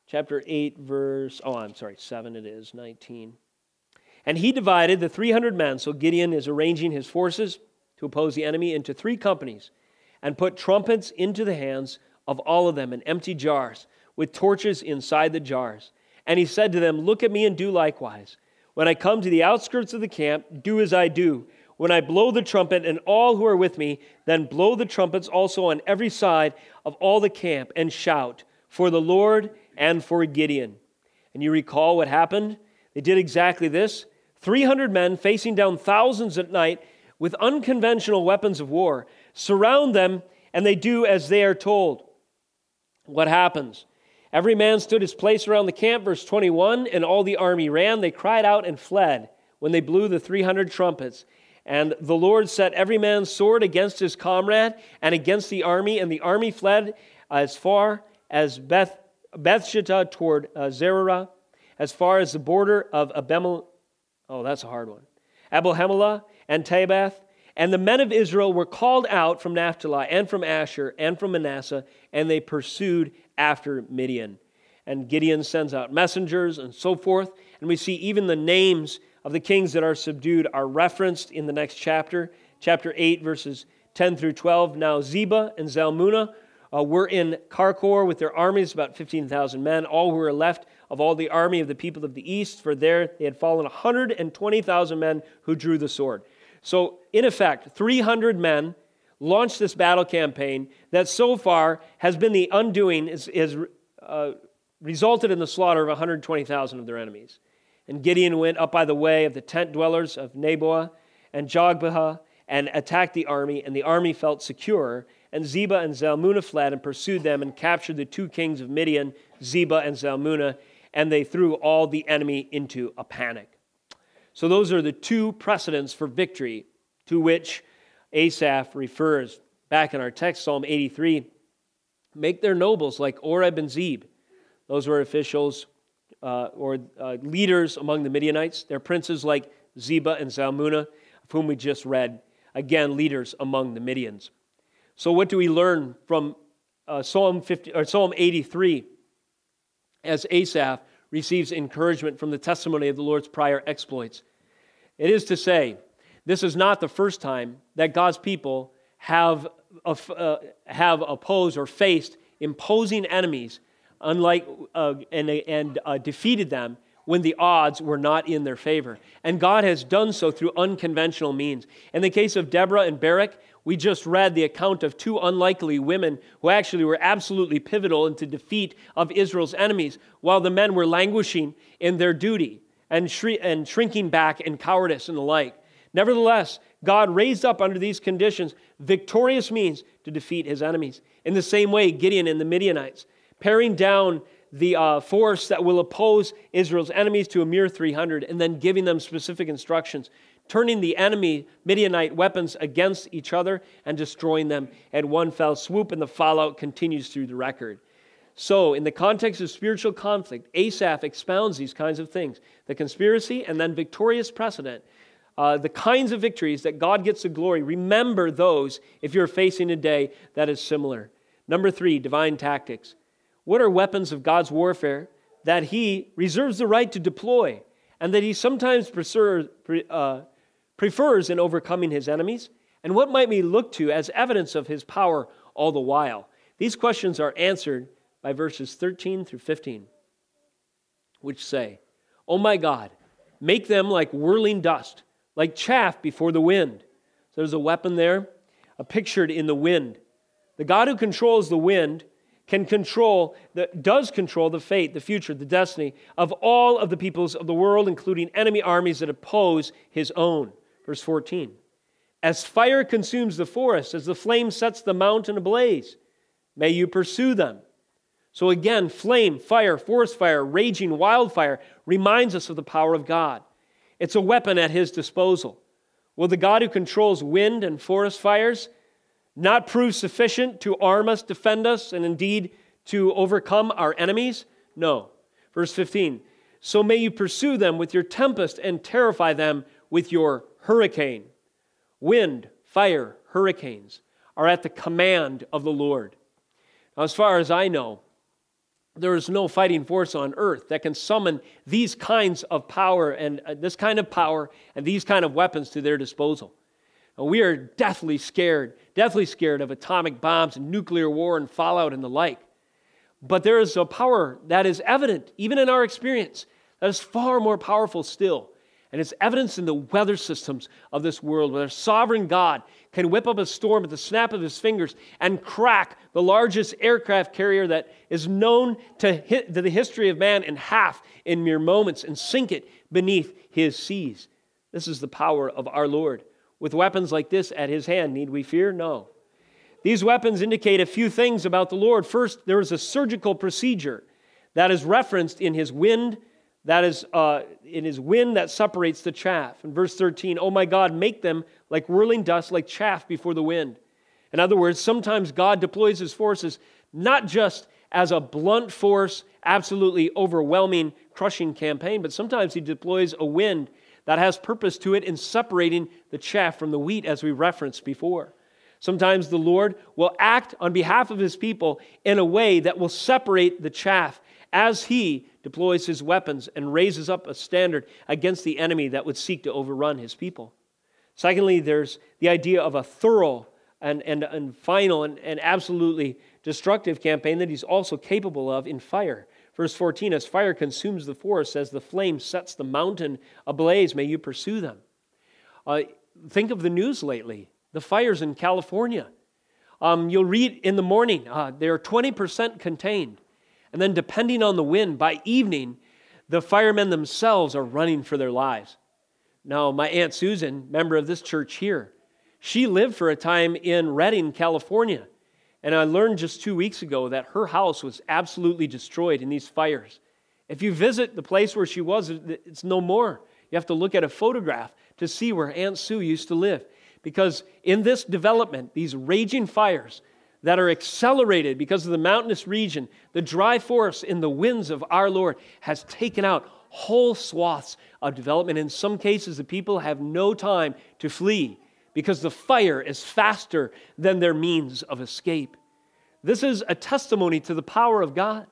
Speaker 1: Chapter 8, verse, oh, I'm sorry, 7 it is, 19. And he divided the 300 men. So Gideon is arranging his forces to oppose the enemy into three companies and put trumpets into the hands of all of them and empty jars with torches inside the jars. And he said to them, Look at me and do likewise. When I come to the outskirts of the camp, do as I do. When I blow the trumpet and all who are with me, then blow the trumpets also on every side of all the camp and shout for the Lord and for Gideon. And you recall what happened? They did exactly this. 300 men facing down thousands at night with unconventional weapons of war surround them, and they do as they are told. What happens? Every man stood his place around the camp, verse 21, and all the army ran. They cried out and fled when they blew the 300 trumpets. And the Lord set every man's sword against his comrade and against the army, and the army fled as far as Beth, Bethshittah toward uh, Zererah, as far as the border of Abimelech Oh, that's a hard one. Abel and Tabbath. And the men of Israel were called out from Naphtali and from Asher and from Manasseh, and they pursued after Midian. And Gideon sends out messengers and so forth. And we see even the names of the kings that are subdued are referenced in the next chapter, chapter 8, verses 10 through 12. Now, Zebah and Zalmunna uh, were in Karkor with their armies, about 15,000 men. All who were left of all the army of the people of the east, for there they had fallen 120,000 men who drew the sword. So, in effect, 300 men launched this battle campaign that so far has been the undoing, has, uh, resulted in the slaughter of 120,000 of their enemies. And Gideon went up by the way of the tent dwellers of Nobah and Jogbehah and attacked the army, and the army felt secure. And Zebah and Zalmunna fled and pursued them and captured the two kings of Midian, Zebah and Zalmunna, and they threw all the enemy into a panic. So, those are the two precedents for victory to which Asaph refers. Back in our text, Psalm 83 make their nobles like Oreb and Zeb. Those were officials uh, or uh, leaders among the Midianites. Their princes like Zebah and Zalmunna, of whom we just read. Again, leaders among the Midians. So, what do we learn from uh, Psalm, 50, or Psalm 83? as Asaph receives encouragement from the testimony of the Lord's prior exploits. It is to say, this is not the first time that God's people have, uh, have opposed or faced imposing enemies unlike, uh, and, and uh, defeated them when the odds were not in their favor. And God has done so through unconventional means. In the case of Deborah and Barak, we just read the account of two unlikely women who actually were absolutely pivotal into defeat of Israel's enemies, while the men were languishing in their duty and, shri- and shrinking back in cowardice and the like. Nevertheless, God raised up under these conditions victorious means to defeat his enemies. In the same way, Gideon and the Midianites, paring down the uh, force that will oppose Israel's enemies to a mere 300, and then giving them specific instructions, turning the enemy Midianite weapons against each other and destroying them at one fell swoop, and the fallout continues through the record. So, in the context of spiritual conflict, Asaph expounds these kinds of things the conspiracy and then victorious precedent. Uh, the kinds of victories that God gets the glory. Remember those if you're facing a day that is similar. Number three, divine tactics. What are weapons of God's warfare that He reserves the right to deploy and that He sometimes uh, prefers in overcoming His enemies? And what might we look to as evidence of His power all the while? These questions are answered by verses 13 through 15, which say, Oh my God, make them like whirling dust, like chaff before the wind. So there's a weapon there, a pictured in the wind. The God who controls the wind can control, the, does control the fate, the future, the destiny of all of the peoples of the world, including enemy armies that oppose his own. Verse 14. As fire consumes the forest, as the flame sets the mountain ablaze, may you pursue them. So again, flame, fire, forest fire, raging wildfire reminds us of the power of God. It's a weapon at his disposal. Will the God who controls wind and forest fires not prove sufficient to arm us, defend us, and indeed to overcome our enemies? No. Verse 15 So may you pursue them with your tempest and terrify them with your hurricane. Wind, fire, hurricanes are at the command of the Lord. Now, as far as I know, there is no fighting force on earth that can summon these kinds of power and uh, this kind of power and these kind of weapons to their disposal. Now, we are deathly scared, deathly scared of atomic bombs and nuclear war and fallout and the like. But there is a power that is evident, even in our experience, that is far more powerful still and it's evidence in the weather systems of this world where a sovereign God can whip up a storm at the snap of his fingers and crack the largest aircraft carrier that is known to, hit, to the history of man in half in mere moments and sink it beneath his seas. This is the power of our Lord. With weapons like this at his hand, need we fear? No. These weapons indicate a few things about the Lord. First, there is a surgical procedure that is referenced in his wind that is uh, in his wind that separates the chaff. In verse 13, oh my God, make them like whirling dust, like chaff before the wind. In other words, sometimes God deploys his forces not just as a blunt force, absolutely overwhelming, crushing campaign, but sometimes he deploys a wind that has purpose to it in separating the chaff from the wheat, as we referenced before. Sometimes the Lord will act on behalf of his people in a way that will separate the chaff as he deploys his weapons and raises up a standard against the enemy that would seek to overrun his people. Secondly, there's the idea of a thorough and, and, and final and, and absolutely destructive campaign that he's also capable of in fire. Verse 14, as fire consumes the forest, as the flame sets the mountain ablaze, may you pursue them. Uh, think of the news lately the fires in California. Um, you'll read in the morning, uh, they're 20% contained. And then, depending on the wind, by evening, the firemen themselves are running for their lives. Now, my Aunt Susan, member of this church here, she lived for a time in Redding, California. And I learned just two weeks ago that her house was absolutely destroyed in these fires. If you visit the place where she was, it's no more. You have to look at a photograph to see where Aunt Sue used to live. Because in this development, these raging fires, that are accelerated because of the mountainous region, the dry forest in the winds of our Lord has taken out whole swaths of development. In some cases, the people have no time to flee because the fire is faster than their means of escape. This is a testimony to the power of God.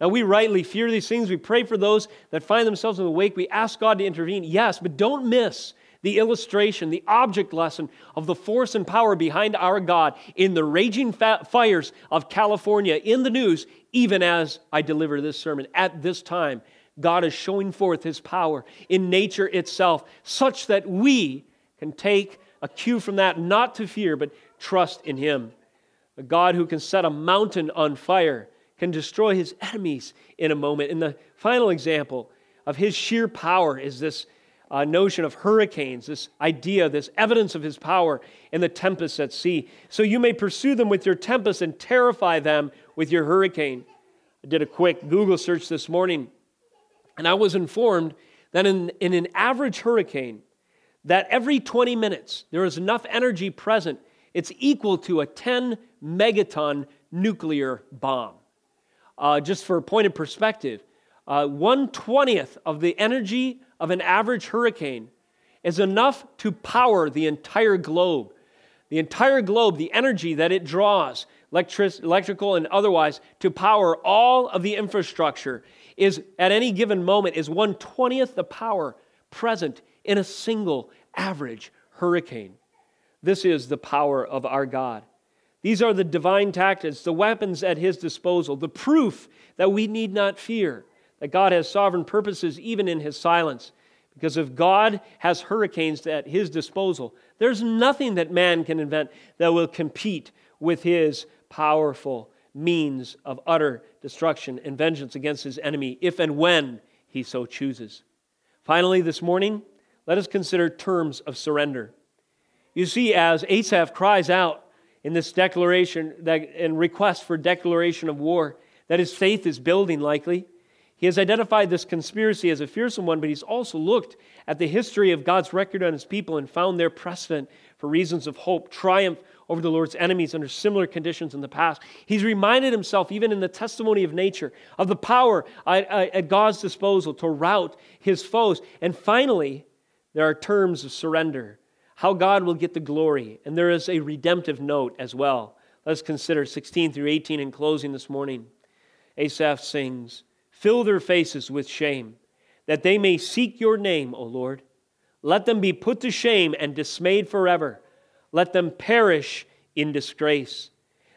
Speaker 1: Now, we rightly fear these things. We pray for those that find themselves in the wake. We ask God to intervene, yes, but don't miss the illustration, the object lesson of the force and power behind our God in the raging fires of California in the news, even as I deliver this sermon at this time God is showing forth his power in nature itself, such that we can take a cue from that not to fear, but trust in him. A God who can set a mountain on fire, can destroy his enemies in a moment. And the final example of his sheer power is this uh, notion of hurricanes, this idea, this evidence of his power in the tempests at sea. So you may pursue them with your tempest and terrify them with your hurricane. I did a quick Google search this morning, and I was informed that in, in an average hurricane, that every 20 minutes there is enough energy present, it's equal to a 10 megaton nuclear bomb. Uh, just for a point of perspective, uh, 120th of the energy of an average hurricane is enough to power the entire globe. The entire globe, the energy that it draws, electric, electrical and otherwise, to power all of the infrastructure is at any given moment is 120th the power present in a single average hurricane. This is the power of our God. These are the divine tactics, the weapons at his disposal, the proof that we need not fear, that God has sovereign purposes even in his silence. Because if God has hurricanes at his disposal, there's nothing that man can invent that will compete with his powerful means of utter destruction and vengeance against his enemy if and when he so chooses. Finally, this morning, let us consider terms of surrender. You see, as Asaph cries out in this declaration that, and request for declaration of war, that his faith is building likely. He has identified this conspiracy as a fearsome one, but he's also looked at the history of God's record on his people and found their precedent for reasons of hope, triumph over the Lord's enemies under similar conditions in the past. He's reminded himself, even in the testimony of nature, of the power at God's disposal to rout his foes. And finally, there are terms of surrender, how God will get the glory. And there is a redemptive note as well. Let's consider 16 through 18 in closing this morning. Asaph sings, Fill their faces with shame, that they may seek your name, O Lord. Let them be put to shame and dismayed forever. Let them perish in disgrace,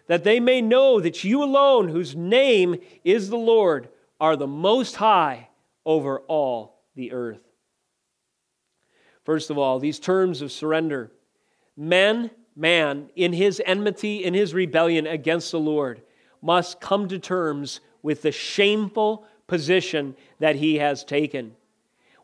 Speaker 1: that they may know that you alone, whose name is the Lord, are the most high over all the earth. First of all, these terms of surrender. Man, man, in his enmity, in his rebellion against the Lord, must come to terms with the shameful position that he has taken.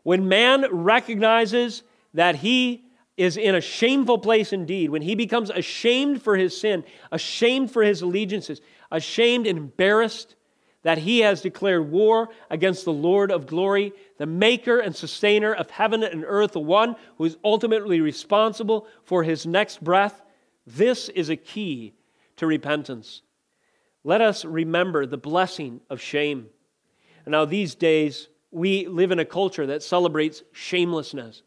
Speaker 1: When man recognizes that he is in a shameful place indeed, when he becomes ashamed for his sin, ashamed for his allegiances, ashamed and embarrassed that he has declared war against the Lord of glory, the maker and sustainer of heaven and earth, the one who is ultimately responsible for his next breath, this is a key to repentance. Let us remember the blessing of shame. Now, these days, we live in a culture that celebrates shamelessness.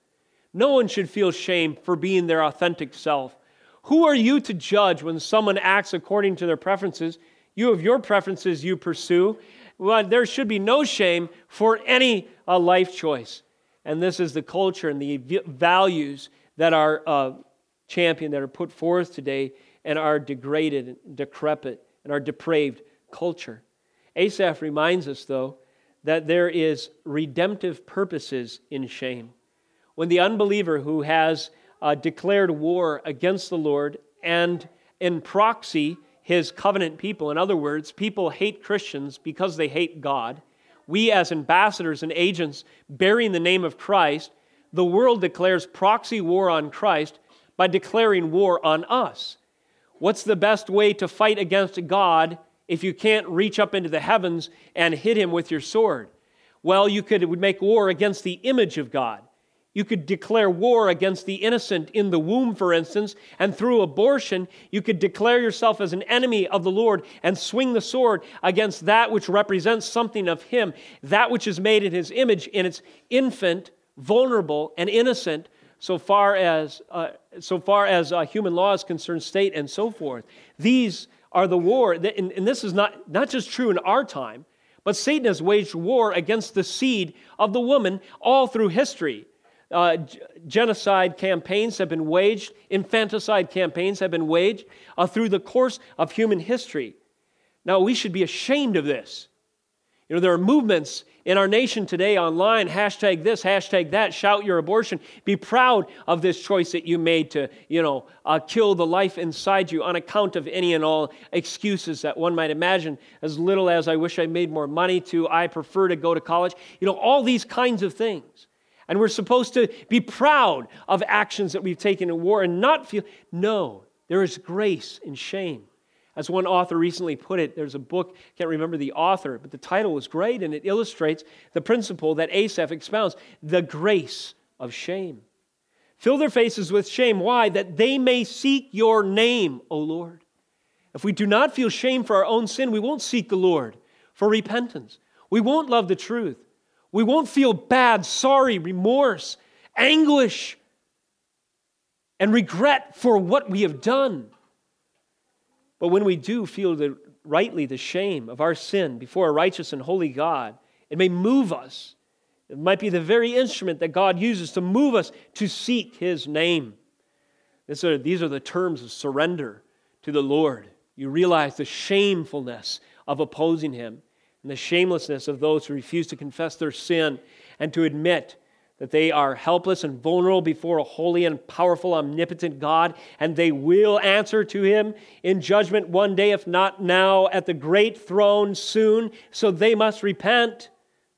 Speaker 1: No one should feel shame for being their authentic self. Who are you to judge when someone acts according to their preferences? You have your preferences you pursue. Well, there should be no shame for any uh, life choice. And this is the culture and the values that are uh, championed, that are put forth today, and are degraded, decrepit, and our depraved culture. Asaph reminds us, though, that there is redemptive purposes in shame. When the unbeliever who has uh, declared war against the Lord and in proxy his covenant people, in other words, people hate Christians because they hate God. We, as ambassadors and agents bearing the name of Christ, the world declares proxy war on Christ by declaring war on us. What's the best way to fight against God if you can't reach up into the heavens and hit him with your sword? Well, you could make war against the image of God. You could declare war against the innocent in the womb, for instance, and through abortion, you could declare yourself as an enemy of the Lord and swing the sword against that which represents something of Him, that which is made in His image in its infant, vulnerable, and innocent, so far as, uh, so far as uh, human law is concerned, state, and so forth. These are the war, and, and this is not, not just true in our time, but Satan has waged war against the seed of the woman all through history. Uh, genocide campaigns have been waged, infanticide campaigns have been waged uh, through the course of human history. Now, we should be ashamed of this. You know, there are movements in our nation today online, hashtag this, hashtag that, shout your abortion. Be proud of this choice that you made to, you know, uh, kill the life inside you on account of any and all excuses that one might imagine, as little as I wish I made more money to, I prefer to go to college. You know, all these kinds of things. And we're supposed to be proud of actions that we've taken in war and not feel, no, there is grace in shame. As one author recently put it, there's a book, can't remember the author, but the title was great and it illustrates the principle that Asaph expounds the grace of shame. Fill their faces with shame. Why? That they may seek your name, O Lord. If we do not feel shame for our own sin, we won't seek the Lord for repentance. We won't love the truth. We won't feel bad, sorry, remorse, anguish, and regret for what we have done. But when we do feel the, rightly the shame of our sin before a righteous and holy God, it may move us. It might be the very instrument that God uses to move us to seek His name. Are, these are the terms of surrender to the Lord. You realize the shamefulness of opposing Him and the shamelessness of those who refuse to confess their sin and to admit that they are helpless and vulnerable before a holy and powerful, omnipotent God, and they will answer to him in judgment one day, if not now, at the great throne soon. So they must repent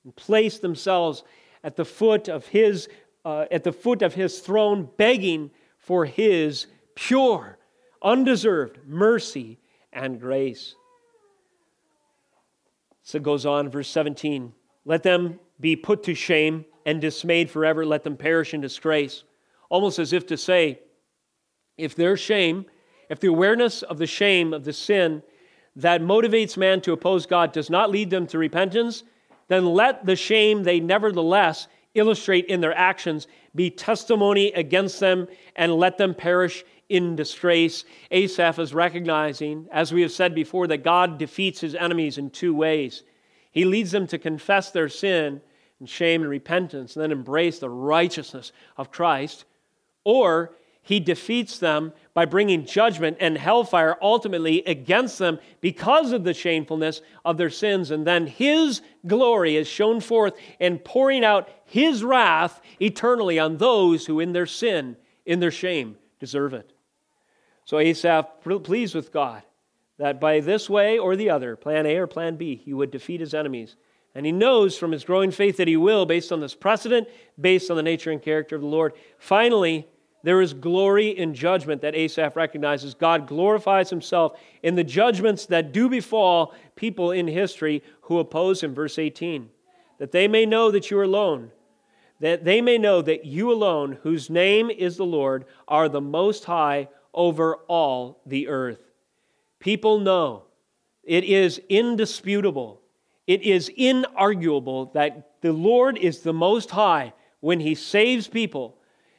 Speaker 1: and place themselves at the foot of his, uh, at the foot of his throne, begging for his pure, undeserved mercy and grace. So it goes on, verse 17. Let them be put to shame and dismayed forever, let them perish in disgrace. Almost as if to say, if their shame, if the awareness of the shame of the sin that motivates man to oppose God does not lead them to repentance, then let the shame they nevertheless illustrate in their actions be testimony against them and let them perish in disgrace. Asaph is recognizing, as we have said before, that God defeats his enemies in two ways. He leads them to confess their sin and shame and repentance and then embrace the righteousness of Christ, or he defeats them by bringing judgment and hellfire ultimately against them because of the shamefulness of their sins. And then his glory is shown forth in pouring out his wrath eternally on those who, in their sin, in their shame, deserve it. So Asaph pleased with God that by this way or the other, plan A or plan B, he would defeat his enemies and he knows from his growing faith that he will, based on this precedent, based on the nature and character of the Lord. Finally, there is glory in judgment that Asaph recognizes. God glorifies himself in the judgments that do befall people in history who oppose him. Verse 18 that they may know that you are alone, that they may know that you alone, whose name is the Lord, are the most high over all the earth. People know, it is indisputable it is inarguable that the Lord is the Most High when He saves people,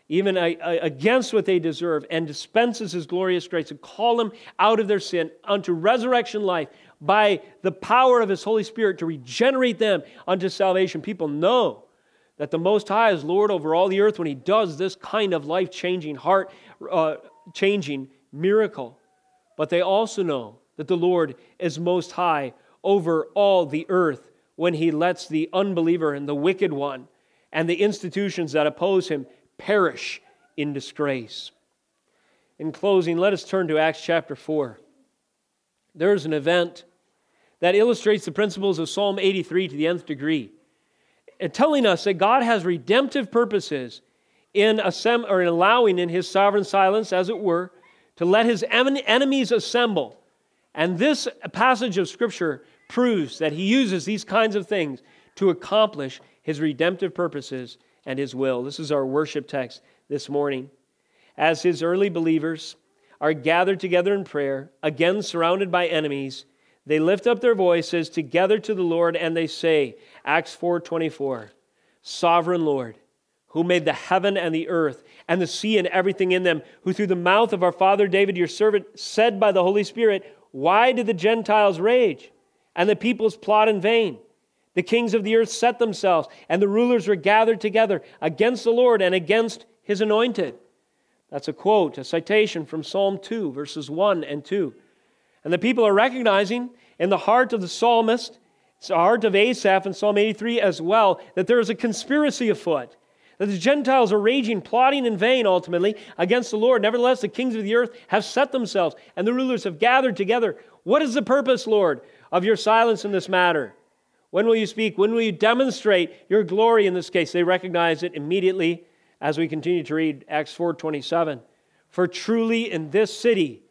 Speaker 1: even against what they deserve, and dispenses His glorious grace to call them out of their sin unto resurrection life by the power of His Holy Spirit to regenerate them unto salvation. People know that the Most High is Lord over all the earth when He does this kind of life changing, heart uh, changing miracle. But they also know that the Lord is Most High over all the earth when he lets the unbeliever and the wicked one and the institutions that oppose him perish in disgrace. In closing, let us turn to Acts chapter 4. There's an event that illustrates the principles of Psalm 83 to the nth degree, telling us that God has redemptive purposes in, assemb- or in allowing, in his sovereign silence, as it were, to let his enemies assemble and this passage of Scripture proves that he uses these kinds of things to accomplish his redemptive purposes and his will. This is our worship text this morning. As his early believers are gathered together in prayer, again surrounded by enemies, they lift up their voices together to the Lord and they say, Acts 4:24, Sovereign Lord, who made the heaven and the earth and the sea and everything in them, who through the mouth of our father David your servant said by the Holy Spirit, why did the Gentiles rage and the peoples plot in vain? The kings of the earth set themselves, and the rulers were gathered together against the Lord and against his anointed. That's a quote, a citation from Psalm 2, verses 1 and 2. And the people are recognizing in the heart of the psalmist the heart of Asaph in Psalm 83 as well that there is a conspiracy afoot that the Gentiles are raging, plotting in vain, ultimately, against the Lord. Nevertheless, the kings of the earth have set themselves, and the rulers have gathered together. What is the purpose, Lord, of your silence in this matter? When will you speak? When will you demonstrate your glory in this case? They recognize it immediately as we continue to read Acts 4:27. For truly in this city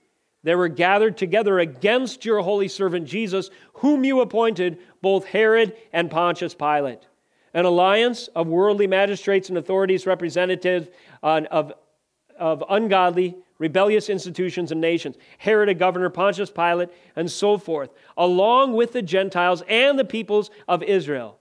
Speaker 1: they were gathered together against your holy servant Jesus, whom you appointed, both Herod and Pontius Pilate an alliance of worldly magistrates and authorities representative uh, of, of ungodly, rebellious institutions and nations, Herod, a governor, Pontius Pilate, and so forth, along with the Gentiles and the peoples of Israel.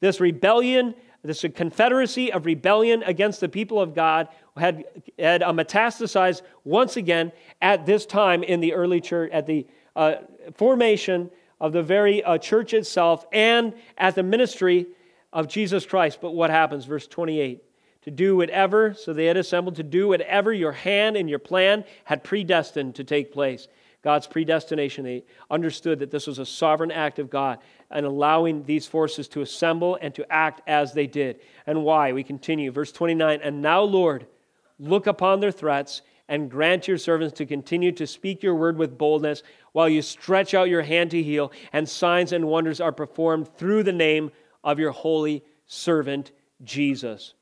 Speaker 1: This rebellion, this confederacy of rebellion against the people of God had, had uh, metastasized once again at this time in the early church, at the uh, formation of the very uh, church itself and at the ministry of Jesus Christ. But what happens? Verse 28 to do whatever, so they had assembled to do whatever your hand and your plan had predestined to take place. God's predestination, they understood that this was a sovereign act of God and allowing these forces to assemble and to act as they did. And why? We continue. Verse 29 And now, Lord, look upon their threats and grant your servants to continue to speak your word with boldness while you stretch out your hand to heal, and signs and wonders are performed through the name of your holy servant Jesus.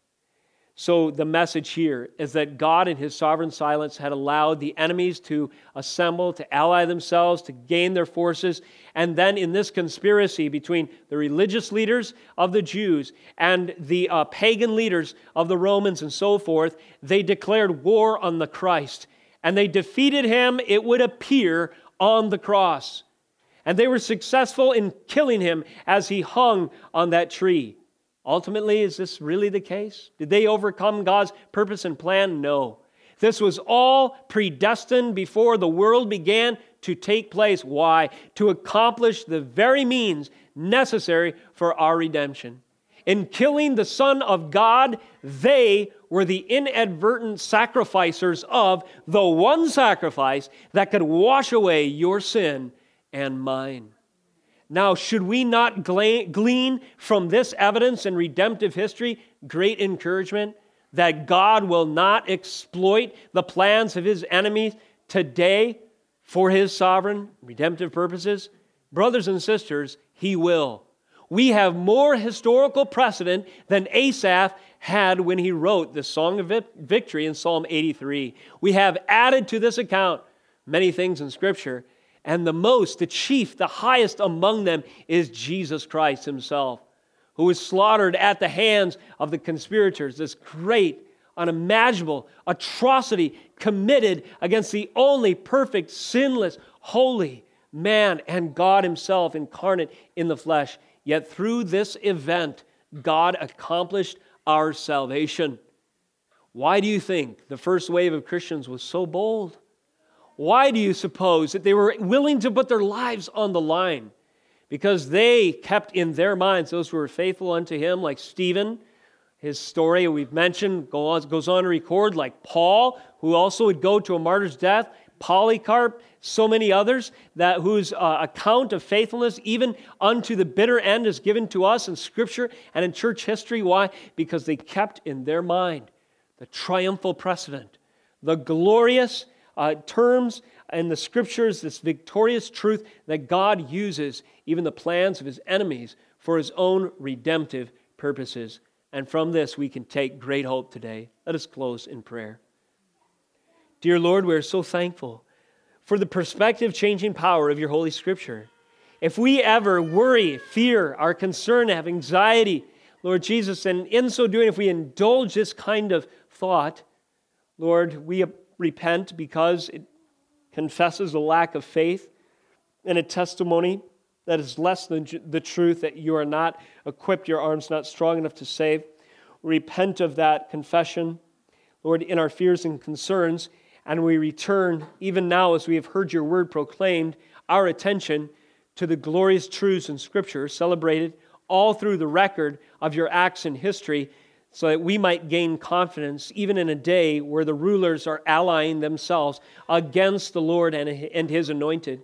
Speaker 1: So, the message here is that God, in his sovereign silence, had allowed the enemies to assemble, to ally themselves, to gain their forces. And then, in this conspiracy between the religious leaders of the Jews and the uh, pagan leaders of the Romans and so forth, they declared war on the Christ. And they defeated him, it would appear, on the cross and they were successful in killing him as he hung on that tree. Ultimately, is this really the case? Did they overcome God's purpose and plan? No. This was all predestined before the world began to take place. Why? To accomplish the very means necessary for our redemption. In killing the Son of God, they were the inadvertent sacrificers of the one sacrifice that could wash away your sin and mine. Now, should we not glean from this evidence in redemptive history great encouragement that God will not exploit the plans of his enemies today for his sovereign redemptive purposes? Brothers and sisters, he will. We have more historical precedent than Asaph had when he wrote the Song of Victory in Psalm 83. We have added to this account many things in Scripture and the most, the chief, the highest among them is Jesus Christ himself, who was slaughtered at the hands of the conspirators, this great, unimaginable atrocity committed against the only perfect, sinless, holy man and God himself incarnate in the flesh. Yet through this event, God accomplished our salvation. Why do you think the first wave of Christians was so bold? Why do you suppose that they were willing to put their lives on the line? Because they kept in their minds those who were faithful unto him, like Stephen. His story we've mentioned goes on to record, like Paul, who also would go to a martyr's death, Polycarp, so many others, that whose uh, account of faithfulness, even unto the bitter end, is given to us in Scripture and in church history. Why? Because they kept in their mind the triumphal precedent, the glorious uh, terms in the scriptures, this victorious truth that God uses even the plans of his enemies for his own redemptive purposes. And from this, we can take great hope today. Let us close in prayer. Dear Lord, we are so thankful for the perspective changing power of your Holy Scripture. If we ever worry, fear, are concerned, have anxiety, Lord Jesus, and in so doing, if we indulge this kind of thought, Lord, we repent because it confesses a lack of faith and a testimony that is less than the truth that you are not equipped, your arms not strong enough to save. Repent of that confession, Lord, in our fears and concerns, and we return, even now as we have heard your word proclaimed, our attention to the glorious truths in Scripture celebrated all through the record of your acts in history so that we might gain confidence even in a day where the rulers are allying themselves against the Lord and his anointed.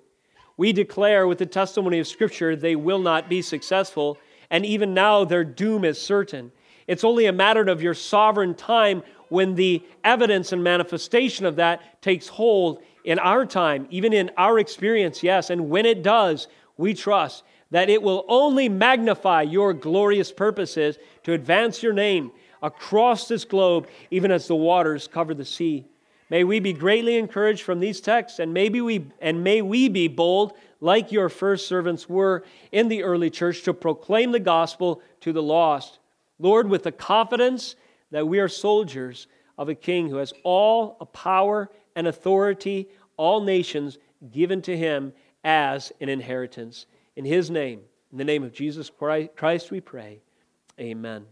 Speaker 1: We declare with the testimony of Scripture they will not be successful, and even now their doom is certain. It's only a matter of your sovereign time when the evidence and manifestation of that takes hold in our time, even in our experience, yes. And when it does, we trust that it will only magnify your glorious purposes to advance your name across this globe, even as the waters cover the sea. May we be greatly encouraged from these texts, and maybe we and may we be bold, like your first servants were in the early church, to proclaim the gospel to the lost. Lord, with the confidence that we are soldiers of a king who has all power and authority, all nations given to him as an inheritance. In his name, in the name of Jesus Christ, we pray. Amen.